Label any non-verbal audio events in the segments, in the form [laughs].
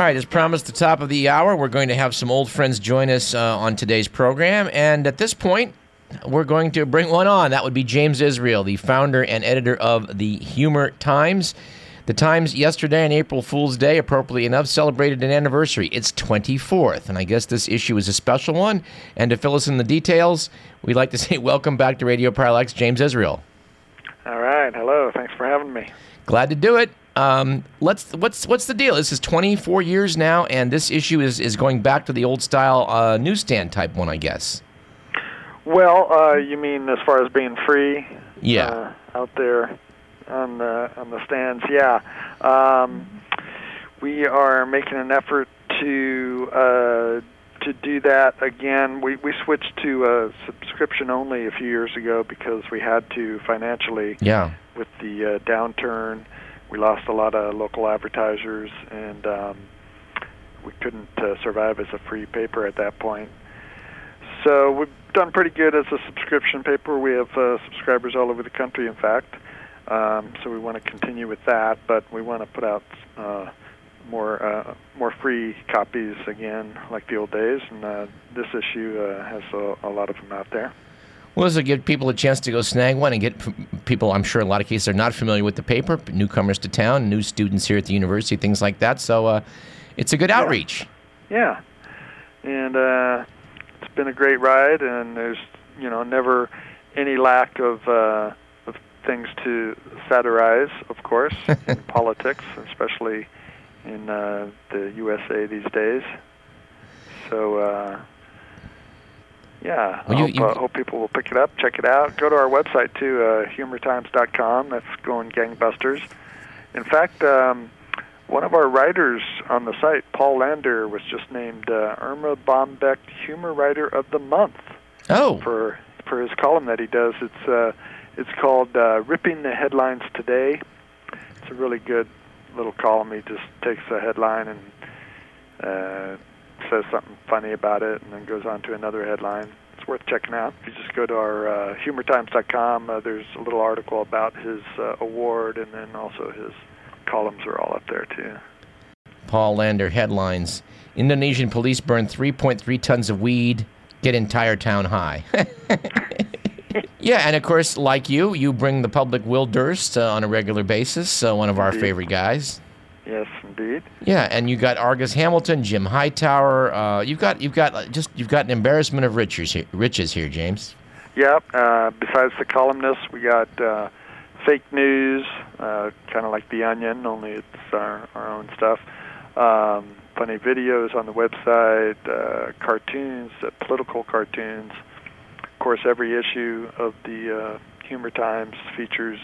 All right, as promised, the top of the hour, we're going to have some old friends join us uh, on today's program. And at this point, we're going to bring one on. That would be James Israel, the founder and editor of the Humor Times. The Times yesterday on April Fool's Day, appropriately enough, celebrated an anniversary. It's 24th, and I guess this issue is a special one. And to fill us in the details, we'd like to [laughs] say welcome back to Radio Parallax, James Israel. All right, hello. For having me. Glad to do it. Um, let's what's what's the deal? This is 24 years now, and this issue is is going back to the old style uh, newsstand type one, I guess. Well, uh, you mean as far as being free? Yeah. Uh, out there on the on the stands, yeah. Um, we are making an effort to uh, to do that again. We we switched to a subscription only a few years ago because we had to financially. Yeah. With the uh, downturn, we lost a lot of local advertisers, and um, we couldn't uh, survive as a free paper at that point. So we've done pretty good as a subscription paper. We have uh, subscribers all over the country, in fact. Um, so we want to continue with that, but we want to put out uh, more uh, more free copies again, like the old days. And uh, this issue uh, has a, a lot of them out there. Well, this will give people a chance to go snag one and get people, I'm sure, in a lot of cases are not familiar with the paper, newcomers to town, new students here at the university, things like that. So uh, it's a good outreach. Yeah. And uh, it's been a great ride, and there's, you know, never any lack of, uh, of things to satirize, of course, [laughs] in politics, especially in uh, the USA these days. So, uh, yeah, Well, I you- hope, you- uh, hope people will pick it up, check it out. Go to our website too, uh, humortimes.com. That's going gangbusters. In fact, um, one of our writers on the site, Paul Lander, was just named uh, Erma Bombeck Humor Writer of the Month Oh, for for his column that he does. It's uh, it's called uh, "Ripping the Headlines Today." It's a really good little column. He just takes a headline and uh, says something funny about it, and then goes on to another headline. It's worth checking out. If you just go to our uh, humortimes.com, uh, there's a little article about his uh, award, and then also his columns are all up there too. Paul Lander headlines Indonesian police burn 3.3 tons of weed, get entire town high. [laughs] yeah, and of course, like you, you bring the public Will Durst uh, on a regular basis, uh, one of our favorite guys. Yes, indeed. Yeah, and you got Argus Hamilton, Jim Hightower. Uh, you've got you've got just you've got an embarrassment of riches here, riches here, James. Yep. Uh, besides the columnists, we got uh, fake news, uh, kind of like The Onion, only it's our, our own stuff. Um, of videos on the website, uh, cartoons, uh, political cartoons. Of course, every issue of the uh, Humor Times features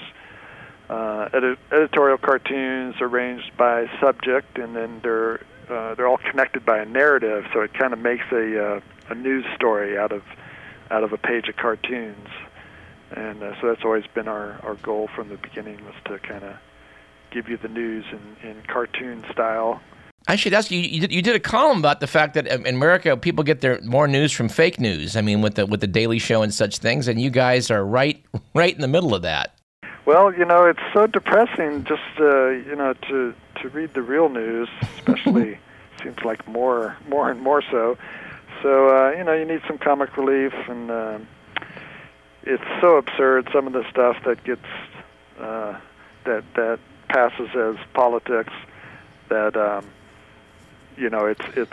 uh, edit- editorial cartoons arranged by subject, and then they're uh, they're all connected by a narrative, so it kind of makes a uh, a news story out of out of a page of cartoons. And uh, so that's always been our, our goal from the beginning was to kind of give you the news in, in cartoon style. I should ask you. You did, you did a column about the fact that in America people get their more news from fake news. I mean, with the with the Daily Show and such things, and you guys are right [laughs] right in the middle of that. Well, you know, it's so depressing just uh, you know to to read the real news, especially [laughs] seems like more more and more so. So uh, you know, you need some comic relief, and uh, it's so absurd some of the stuff that gets uh, that that passes as politics that um, you know it's it's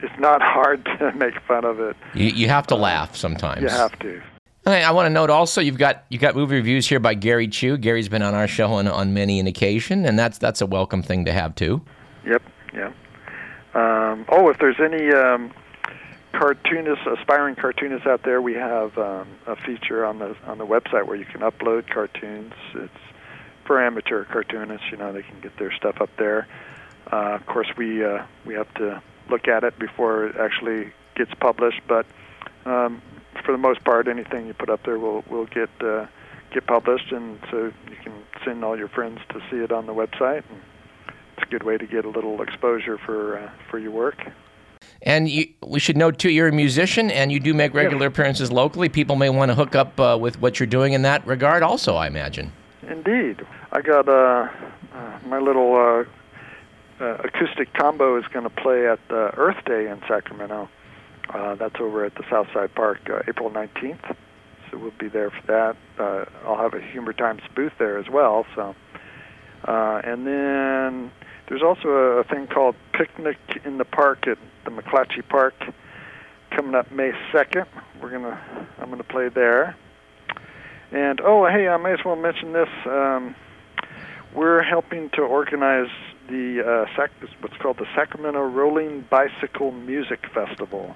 it's not [laughs] hard to make fun of it. You, you have to laugh sometimes. You have to. I, I want to note also you've got you got movie reviews here by Gary Chu. Gary's been on our show on, on many an occasion, and that's that's a welcome thing to have too. Yep, yeah. Um, oh, if there's any um, cartoonists, aspiring cartoonists out there, we have um, a feature on the on the website where you can upload cartoons. It's for amateur cartoonists. You know, they can get their stuff up there. Uh, of course, we uh, we have to look at it before it actually gets published, but um, for the most part, anything you put up there will will get uh, get published, and so you can send all your friends to see it on the website. And it's a good way to get a little exposure for uh, for your work. And you, we should note too, you're a musician, and you do make regular appearances locally. People may want to hook up uh, with what you're doing in that regard, also. I imagine. Indeed, I got uh, uh, my little uh, uh, acoustic combo is going to play at uh, Earth Day in Sacramento. Uh, that's over at the Southside Park, uh, April 19th. So we'll be there for that. Uh, I'll have a Humor Times booth there as well. So, uh, and then there's also a, a thing called Picnic in the Park at the McClatchy Park coming up May 2nd. We're gonna I'm gonna play there. And oh, hey, I may as well mention this. Um, we're helping to organize the uh, Sac- what's called the Sacramento Rolling Bicycle Music Festival.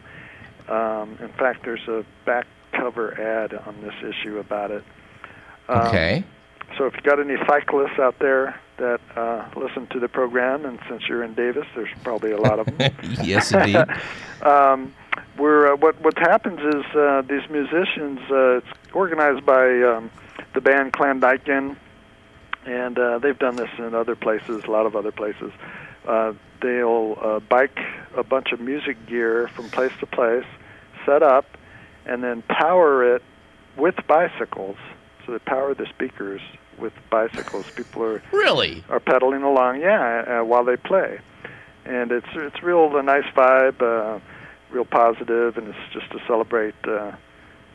Um, in fact, there's a back cover ad on this issue about it. Um, okay. So if you've got any cyclists out there that uh, listen to the program, and since you're in Davis, there's probably a lot of them. [laughs] yes, indeed. [laughs] um, we're uh, what what happens is uh, these musicians. Uh, it's organized by um, the band Clan Dyken, and uh, they've done this in other places, a lot of other places. Uh, they'll uh, bike a bunch of music gear from place to place, set up, and then power it with bicycles. So they power the speakers with bicycles. People are really are pedaling along, yeah, uh, while they play, and it's it's real a nice vibe, uh, real positive, and it's just to celebrate uh,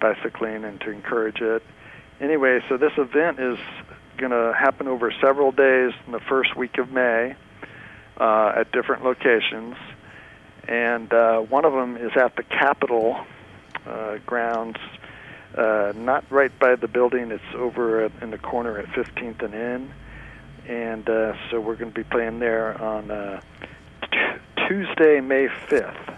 bicycling and to encourage it. Anyway, so this event is going to happen over several days in the first week of May uh, at different locations, and uh, one of them is at the Capitol uh, grounds uh, not right by the building. It's over at, in the corner at 15th and N, and uh, so we're going to be playing there on uh, t- Tuesday, May 5th.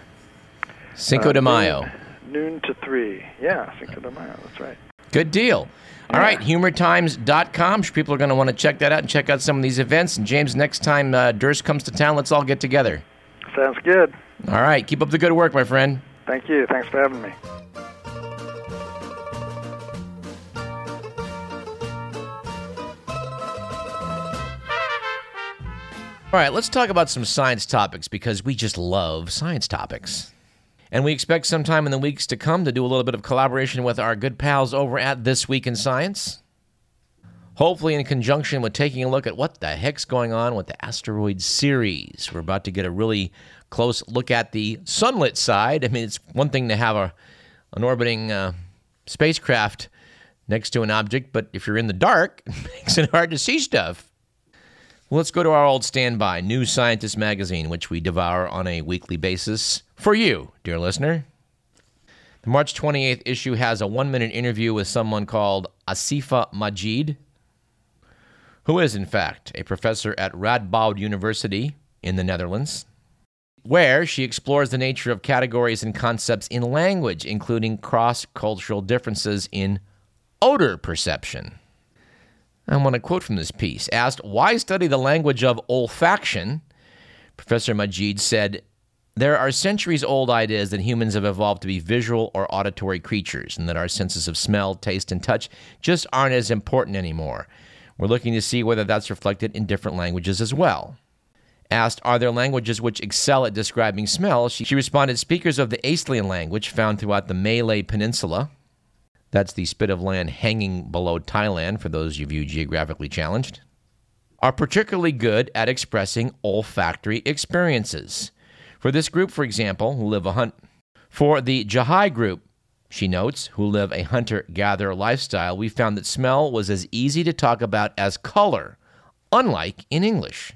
Cinco de Mayo. Noon, noon to three. Yeah, Cinco de Mayo. That's right. Good deal. All right, humortimes.com. People are going to want to check that out and check out some of these events. And James, next time uh, Durst comes to town, let's all get together. Sounds good. All right, keep up the good work, my friend. Thank you. Thanks for having me. All right, let's talk about some science topics because we just love science topics. And we expect sometime in the weeks to come to do a little bit of collaboration with our good pals over at This Week in Science. Hopefully, in conjunction with taking a look at what the heck's going on with the asteroid Ceres. We're about to get a really close look at the sunlit side. I mean, it's one thing to have a, an orbiting uh, spacecraft next to an object, but if you're in the dark, [laughs] it makes it hard to see stuff. Well, let's go to our old standby, New Scientist magazine, which we devour on a weekly basis for you, dear listener. The March 28th issue has a one minute interview with someone called Asifa Majid, who is, in fact, a professor at Radboud University in the Netherlands, where she explores the nature of categories and concepts in language, including cross cultural differences in odor perception. I want to quote from this piece. Asked, why study the language of olfaction? Professor Majid said, there are centuries old ideas that humans have evolved to be visual or auditory creatures, and that our senses of smell, taste, and touch just aren't as important anymore. We're looking to see whether that's reflected in different languages as well. Asked, Are there languages which excel at describing smell? She, responded, Speakers of the Aslian language found throughout the Malay Peninsula, that's the spit of land hanging below Thailand, for those of you geographically challenged, are particularly good at expressing olfactory experiences. For this group, for example, live a hunt, for the Jahai group, she notes, who live a hunter gatherer lifestyle, we found that smell was as easy to talk about as color, unlike in English.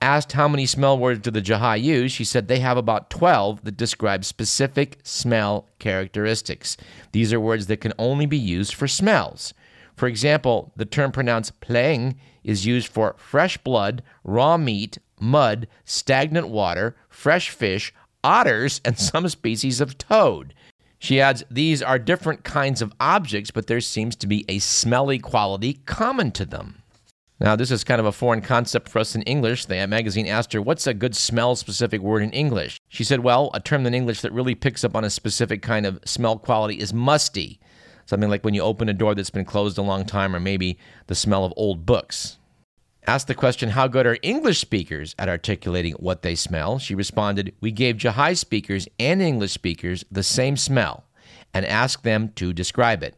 Asked how many smell words do the Jahai use, she said they have about 12 that describe specific smell characteristics. These are words that can only be used for smells. For example, the term pronounced pleng is used for fresh blood, raw meat, mud, stagnant water, fresh fish, otters, and some species of toad. She adds, These are different kinds of objects, but there seems to be a smelly quality common to them. Now, this is kind of a foreign concept for us in English. The magazine asked her, What's a good smell specific word in English? She said, Well, a term in English that really picks up on a specific kind of smell quality is musty. Something like when you open a door that's been closed a long time, or maybe the smell of old books. Asked the question, How good are English speakers at articulating what they smell? She responded, We gave Jahai speakers and English speakers the same smell and asked them to describe it.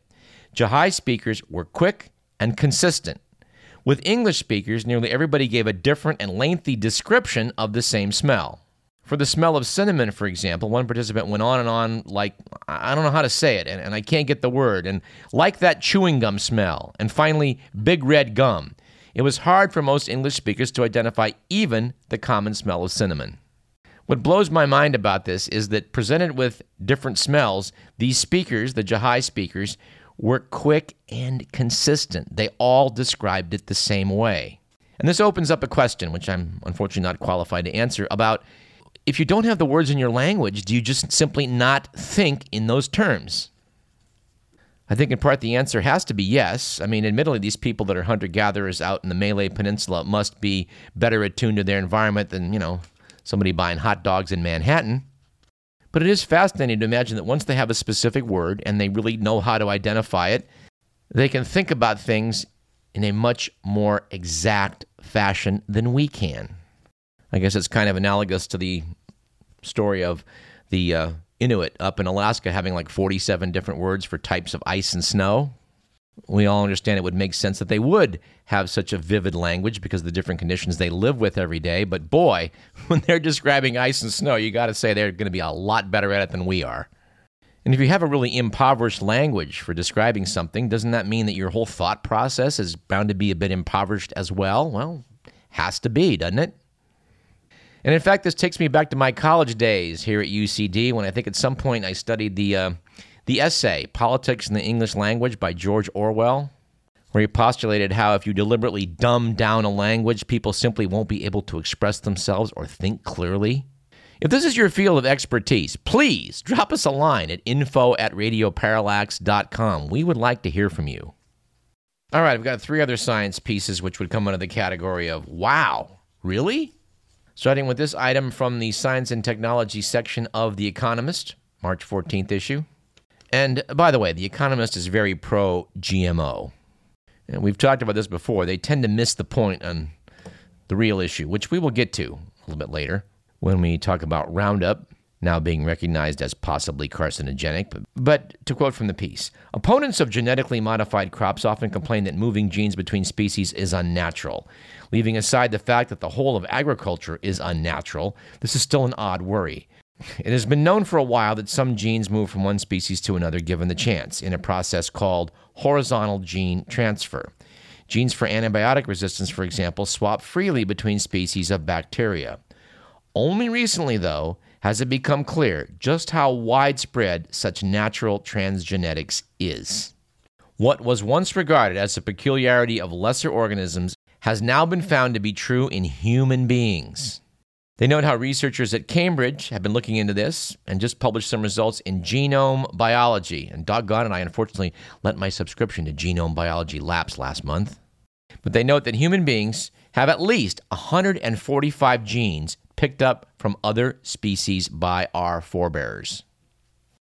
Jahai speakers were quick and consistent With English speakers, nearly everybody gave a different and lengthy description of the same smell. For the smell of cinnamon, for example, one participant went on and on like, I don't know how to say it, and, and I can't get the word, and like that chewing gum smell, and finally, big red gum. It was hard for most English speakers to identify even the common smell of cinnamon. What blows my mind about this is that presented with different smells, these speakers, the Jahai speakers, were quick and consistent. They all described it the same way. And this opens up a question, which I'm unfortunately not qualified to answer, about if you don't have the words in your language, do you just simply not think in those terms? I think in part the answer has to be yes. I mean, admittedly, these people that are hunter gatherers out in the Malay Peninsula must be better attuned to their environment than, you know, somebody buying hot dogs in Manhattan. But it is fascinating to imagine that once they have a specific word and they really know how to identify it, they can think about things in a much more exact fashion than we can. I guess it's kind of analogous to the story of the uh, Inuit up in Alaska having like 47 different words for types of ice and snow. We all understand it would make sense that they would have such a vivid language because of the different conditions they live with every day. But boy, [laughs] when they're describing ice and snow, you got to say they're going to be a lot better at it than we are. And if you have a really impoverished language for describing something, doesn't that mean that your whole thought process is bound to be a bit impoverished as well? Well, has to be, doesn't it? And in fact, this takes me back to my college days here at UCD when I think at some point I studied the, uh, the essay, Politics in the English Language by George Orwell, where he postulated how if you deliberately dumb down a language, people simply won't be able to express themselves or think clearly. If this is your field of expertise, please drop us a line at info at radioparallax.com. We would like to hear from you. All right, I've got three other science pieces which would come under the category of wow, really? Starting with this item from the Science and Technology section of The Economist, March 14th issue. And by the way, The Economist is very pro GMO. And we've talked about this before. They tend to miss the point on the real issue, which we will get to a little bit later when we talk about Roundup now being recognized as possibly carcinogenic. But, to quote from the piece, opponents of genetically modified crops often complain that moving genes between species is unnatural. Leaving aside the fact that the whole of agriculture is unnatural, this is still an odd worry. It has been known for a while that some genes move from one species to another given the chance, in a process called horizontal gene transfer. Genes for antibiotic resistance, for example, swap freely between species of bacteria. Only recently, though, has it become clear just how widespread such natural transgenetics is. What was once regarded as a peculiarity of lesser organisms has now been found to be true in human beings. They note how researchers at Cambridge have been looking into this and just published some results in genome biology. And doggone and I unfortunately let my subscription to genome biology lapse last month. But they note that human beings have at least 145 genes picked up from other species by our forebears.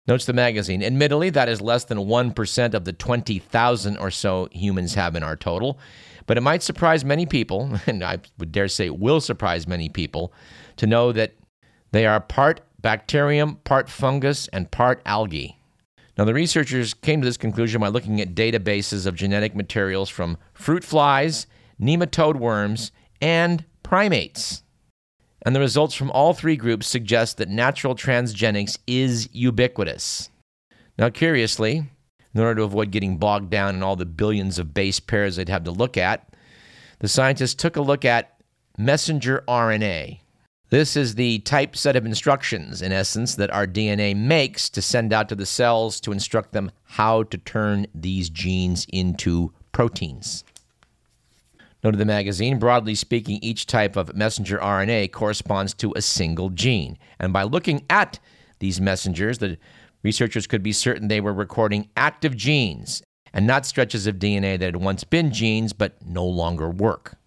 Notes the magazine. Admittedly, that is less than 1% of the 20,000 or so humans have in our total, but it might surprise many people, [laughs] and I would dare say will surprise many people, to know that they are part bacterium, part fungus, and part algae. Now, the researchers came to this conclusion by looking at databases of genetic materials from fruit flies, nematode worms, and primates and the results from all three groups suggest that natural transgenics is ubiquitous. Now, curiously, in order to avoid getting bogged down in all the billions of base pairs they'd have to look at, the scientists took a look at messenger RNA. This is the type set of instructions, in essence, that our DNA makes to send out to the cells to instruct them how to turn these genes into proteins. Noted the magazine, broadly speaking, each type of messenger RNA corresponds to a single gene. And by looking at these messengers, the researchers could be certain they were recording active genes and not stretches of DNA that had once been genes but no longer work.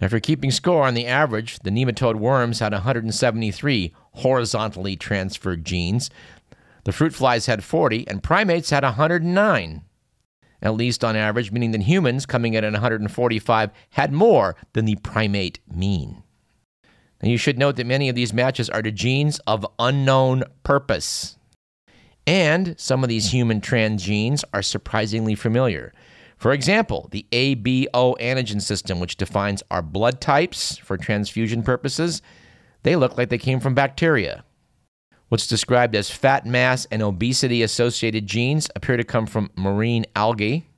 Now, keeping score on the average, the nematode worms had 173 horizontally transferred genes. The fruit flies had 40, and primates had 109 at least on average, meaning that humans, coming in at 145, had more than the primate mean. Now, you should note that many of these matches are to genes of unknown purpose. And some of these human transgenes are surprisingly familiar. For example, the ABO antigen system, which defines our blood types for transfusion purposes, they look like they came from bacteria. What's described as fat mass and obesity associated genes appear to come from marine algae.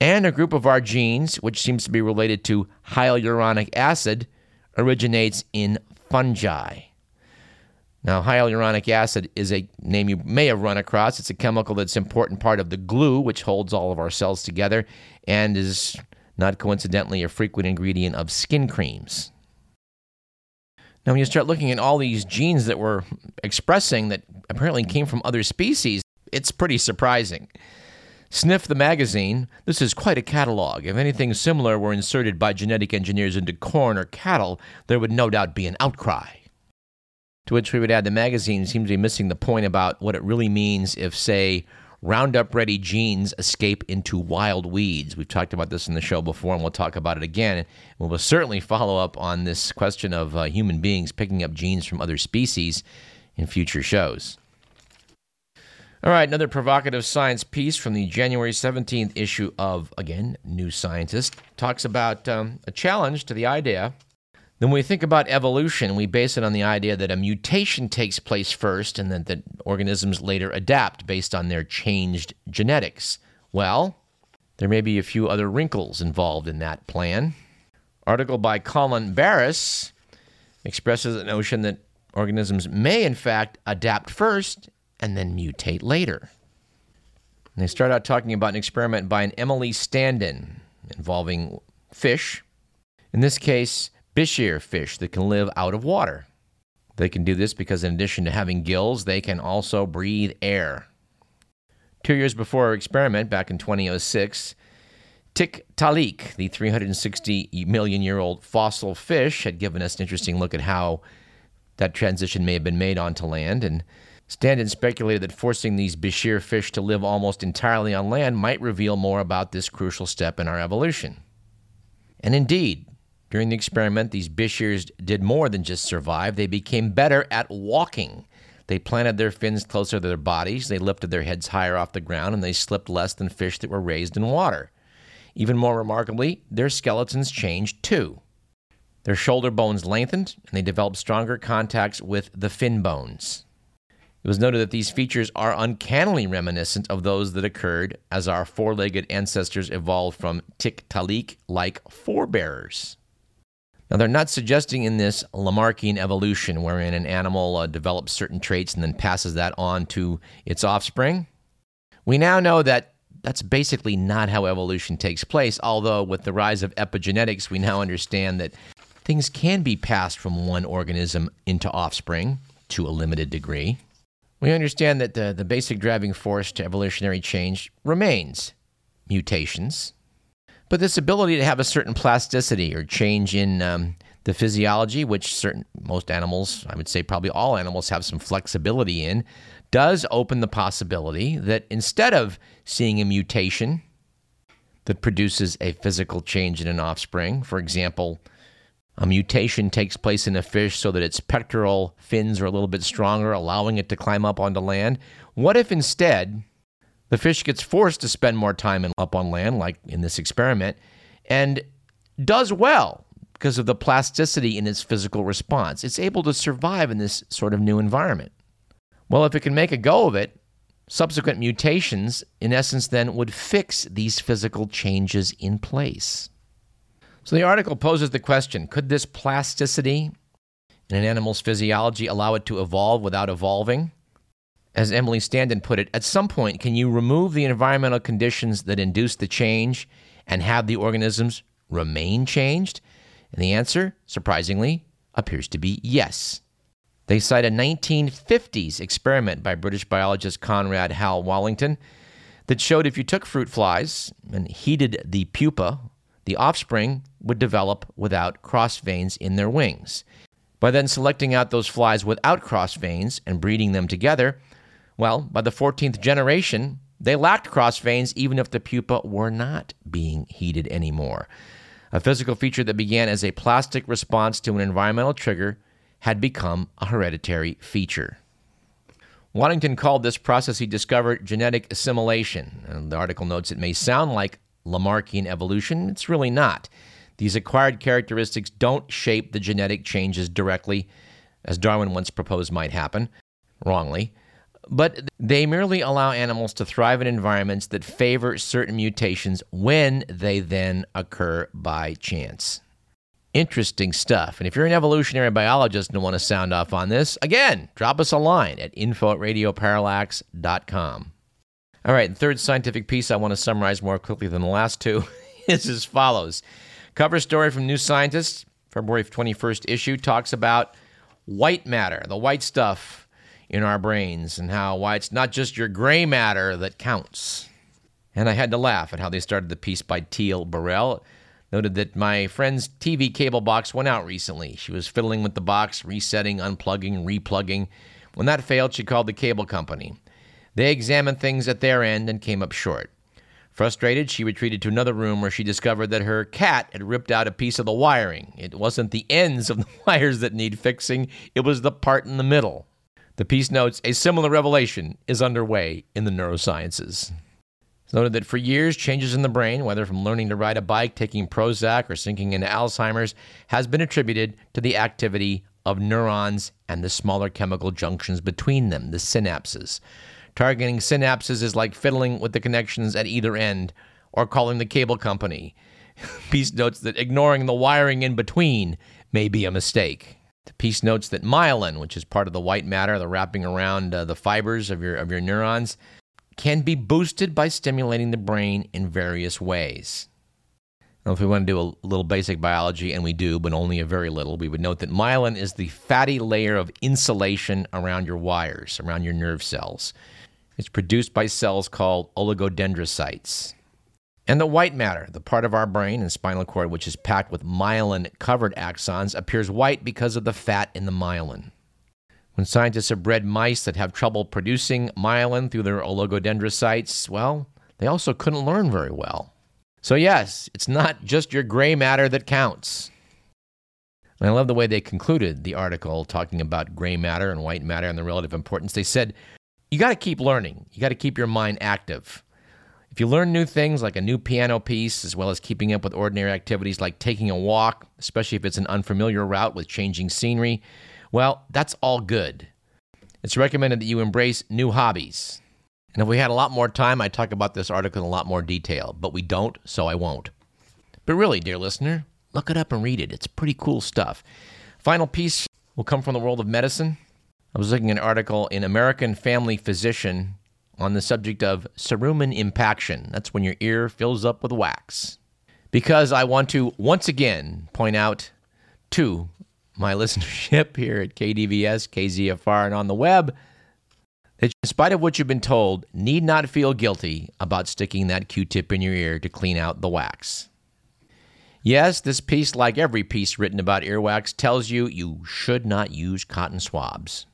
And a group of our genes, which seems to be related to hyaluronic acid, originates in fungi. Now, hyaluronic acid is a name you may have run across. It's a chemical that's an important part of the glue which holds all of our cells together and is not coincidentally a frequent ingredient of skin creams. Now, when you start looking at all these genes that we're expressing that apparently came from other species, it's pretty surprising. Sniff the magazine. This is quite a catalog. If anything similar were inserted by genetic engineers into corn or cattle, there would no doubt be an outcry. To which we would add the magazine seems to be missing the point about what it really means if, say, Roundup ready genes escape into wild weeds. We've talked about this in the show before, and we'll talk about it again. We will certainly follow up on this question of uh, human beings picking up genes from other species in future shows. All right, another provocative science piece from the January 17th issue of, again, New Scientist talks about um, a challenge to the idea then, we think about evolution, we base it on the idea that a mutation takes place first and that, that organisms later adapt based on their changed genetics. Well, there may be a few other wrinkles involved in that plan. Article by Colin Barras expresses the notion that organisms may, in fact, adapt first and then mutate later. And they start out talking about an experiment by an Emily Standen involving fish. In this case, Bichir fish that can live out of water. They can do this because, in addition to having gills, they can also breathe air. Two years before our experiment, back in 2006, Tiktaalik, the 360 million year old fossil fish, had given us an interesting look at how that transition may have been made onto land. And Standen speculated that forcing these Bichir fish to live almost entirely on land might reveal more about this crucial step in our evolution. And indeed, during the experiment, these Bichirs did more than just survive, they became better at walking. They planted their fins closer to their bodies, they lifted their heads higher off the ground, and they slipped less than fish that were raised in water. Even more remarkably, their skeletons changed too. Their shoulder bones lengthened, and they developed stronger contacts with the fin bones. It was noted that these features are uncannily reminiscent of those that occurred as our four legged ancestors evolved from Tiktaalik like forebearers. Now, they're not suggesting in this Lamarckian evolution, wherein an animal uh, develops certain traits and then passes that on to its offspring. We now know that that's basically not how evolution takes place, although, with the rise of epigenetics, we now understand that things can be passed from one organism into offspring to a limited degree. We understand that the, the basic driving force to evolutionary change remains mutations. But this ability to have a certain plasticity or change in um, the physiology, which certain most animals, I would say probably all animals, have some flexibility in, does open the possibility that instead of seeing a mutation that produces a physical change in an offspring, for example, a mutation takes place in a fish so that its pectoral fins are a little bit stronger, allowing it to climb up onto land. What if instead the fish gets forced to spend more time up on land, like in this experiment, and does well because of the plasticity in its physical response. It's able to survive in this sort of new environment. Well, if it can make a go of it, subsequent mutations, in essence, then would fix these physical changes in place. So the article poses the question could this plasticity in an animal's physiology allow it to evolve without evolving? As Emily Standen put it, at some point, can you remove the environmental conditions that induce the change and have the organisms remain changed? And the answer, surprisingly, appears to be yes. They cite a 1950s experiment by British biologist Conrad Hal Waddington that showed if you took fruit flies and heated the pupa, the offspring would develop without cross veins in their wings. By then selecting out those flies without cross veins and breeding them together, well, by the 14th generation, they lacked cross veins even if the pupa were not being heated anymore. A physical feature that began as a plastic response to an environmental trigger had become a hereditary feature. Waddington called this process he discovered genetic assimilation. And the article notes it may sound like Lamarckian evolution. It's really not. These acquired characteristics don't shape the genetic changes directly, as Darwin once proposed might happen, wrongly, but they merely allow animals to thrive in environments that favor certain mutations when they then occur by chance. Interesting stuff. And if you're an evolutionary biologist and want to sound off on this, again, drop us a line at info at radioparallax.com. All right, third scientific piece I want to summarize more quickly than the last two [laughs] is as follows. Cover story from New Scientist, February 21st issue, talks about white matter, the white stuff in our brains, and how why it's not just your gray matter that counts. And I had to laugh at how they started the piece by Teal Burrell noted that my friend's TV cable box went out recently. She was fiddling with the box, resetting, unplugging, replugging. When that failed, she called the cable company. They examined things at their end and came up short. Frustrated, she retreated to another room where she discovered that her cat had ripped out a piece of the wiring. It wasn't the ends of the [laughs] wires that need fixing, it was the part in the middle. The piece notes a similar revelation is underway in the neurosciences. It's noted that for years, changes in the brain, whether from learning to ride a bike, taking Prozac, or sinking into Alzheimer's, has been attributed to the activity of neurons and the smaller chemical junctions between them, the synapses. Targeting synapses is like fiddling with the connections at either end or calling the cable company. [laughs] Piece notes that ignoring the wiring in between may be a mistake. The piece notes that myelin, which is part of the white matter, the wrapping around uh, the fibers of your, of your neurons, can be boosted by stimulating the brain in various ways. Now, if we want to do a little basic biology, and we do, but only a very little, we would note that myelin is the fatty layer of insulation around your wires, around your nerve cells. It's produced by cells called oligodendrocytes. And the white matter, the part of our brain and spinal cord which is packed with myelin covered axons, appears white because of the fat in the myelin. When scientists have bred mice that have trouble producing myelin through their oligodendrocytes, well, they also couldn't learn very well. So, yes, it's not just your gray matter that counts. And I love the way they concluded the article talking about gray matter and white matter and the relative importance. They said, you got to keep learning, you got to keep your mind active. If you learn new things like a new piano piece, as well as keeping up with ordinary activities like taking a walk, especially if it's an unfamiliar route with changing scenery, well, that's all good. It's recommended that you embrace new hobbies. And if we had a lot more time, I'd talk about this article in a lot more detail, but we don't, so I won't. But really, dear listener, look it up and read it. It's pretty cool stuff. Final piece will come from the world of medicine. I was looking at an article in American Family Physician on the subject of cerumen impaction. That's when your ear fills up with wax. Because I want to once again point out to my [laughs] listenership here at KDVS, KZFR, and on the web that, in spite of what you've been told, need not feel guilty about sticking that Q tip in your ear to clean out the wax. Yes, this piece, like every piece written about earwax, tells you you should not use cotton swabs.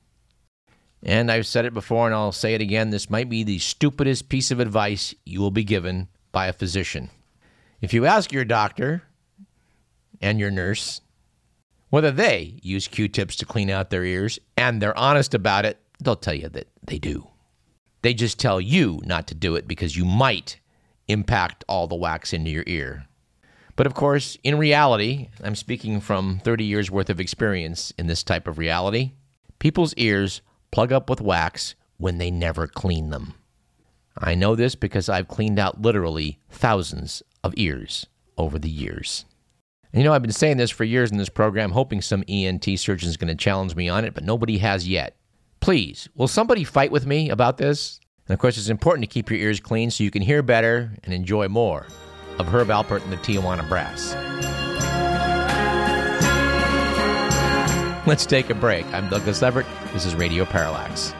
And I've said it before and I'll say it again this might be the stupidest piece of advice you will be given by a physician. If you ask your doctor and your nurse whether they use Q tips to clean out their ears and they're honest about it, they'll tell you that they do. They just tell you not to do it because you might impact all the wax into your ear. But of course, in reality, I'm speaking from 30 years worth of experience in this type of reality, people's ears plug up with wax when they never clean them. I know this because I've cleaned out literally thousands of ears over the years. And you know, I've been saying this for years in this program, hoping some ENT surgeon is going to challenge me on it, but nobody has yet. Please, will somebody fight with me about this? And of course, it's important to keep your ears clean so you can hear better and enjoy more of Herb Alpert and the Tijuana Brass. Let's take a break. I'm Douglas Everett. This is Radio Parallax.